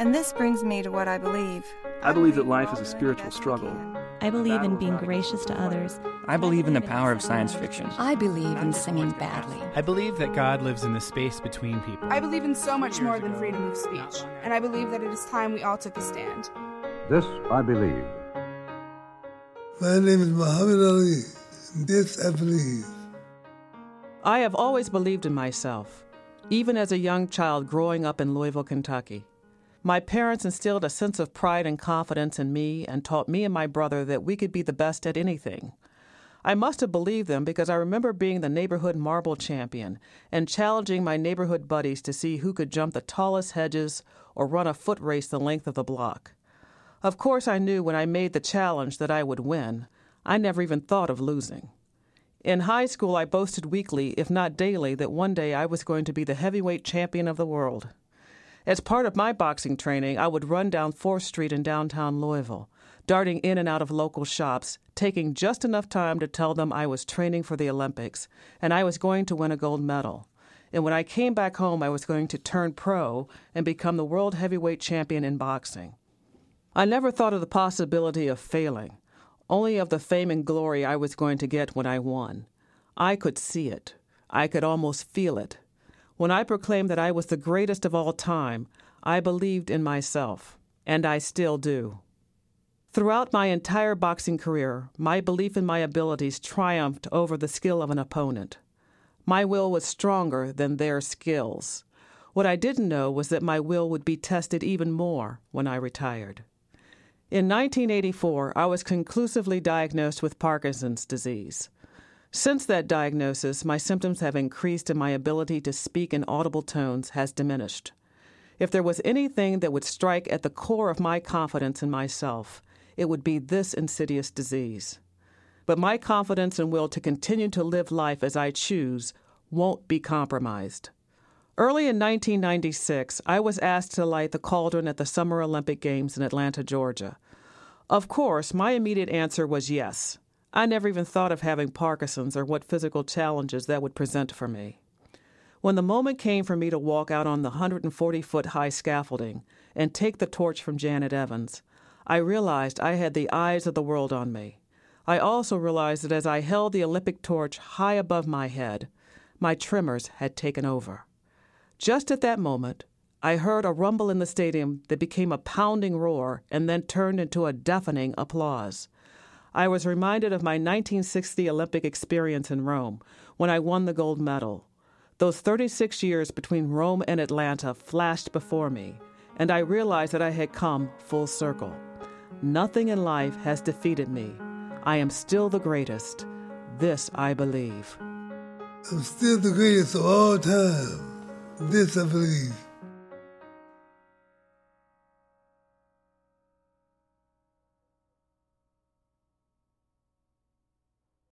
And this brings me to what I believe. I believe that life is a spiritual struggle. I believe in being gracious to others. I believe in the power of science fiction. I believe in singing badly. I believe that God lives in the space between people. I believe in so much more than freedom of speech, and I believe that it is time we all took a stand. This I believe. My name is Muhammad Ali. This I believe. I have always believed in myself, even as a young child growing up in Louisville, Kentucky. My parents instilled a sense of pride and confidence in me and taught me and my brother that we could be the best at anything. I must have believed them because I remember being the neighborhood marble champion and challenging my neighborhood buddies to see who could jump the tallest hedges or run a foot race the length of the block. Of course, I knew when I made the challenge that I would win. I never even thought of losing. In high school, I boasted weekly, if not daily, that one day I was going to be the heavyweight champion of the world. As part of my boxing training, I would run down 4th Street in downtown Louisville, darting in and out of local shops, taking just enough time to tell them I was training for the Olympics and I was going to win a gold medal. And when I came back home, I was going to turn pro and become the world heavyweight champion in boxing. I never thought of the possibility of failing, only of the fame and glory I was going to get when I won. I could see it. I could almost feel it. When I proclaimed that I was the greatest of all time, I believed in myself, and I still do. Throughout my entire boxing career, my belief in my abilities triumphed over the skill of an opponent. My will was stronger than their skills. What I didn't know was that my will would be tested even more when I retired. In 1984, I was conclusively diagnosed with Parkinson's disease. Since that diagnosis, my symptoms have increased and my ability to speak in audible tones has diminished. If there was anything that would strike at the core of my confidence in myself, it would be this insidious disease. But my confidence and will to continue to live life as I choose won't be compromised. Early in 1996, I was asked to light the cauldron at the Summer Olympic Games in Atlanta, Georgia. Of course, my immediate answer was yes. I never even thought of having Parkinson's or what physical challenges that would present for me. When the moment came for me to walk out on the 140 foot high scaffolding and take the torch from Janet Evans, I realized I had the eyes of the world on me. I also realized that as I held the Olympic torch high above my head, my tremors had taken over. Just at that moment, I heard a rumble in the stadium that became a pounding roar and then turned into a deafening applause. I was reminded of my 1960 Olympic experience in Rome when I won the gold medal. Those 36 years between Rome and Atlanta flashed before me, and I realized that I had come full circle. Nothing in life has defeated me. I am still the greatest. This I believe. I'm still the greatest of all time. This I believe.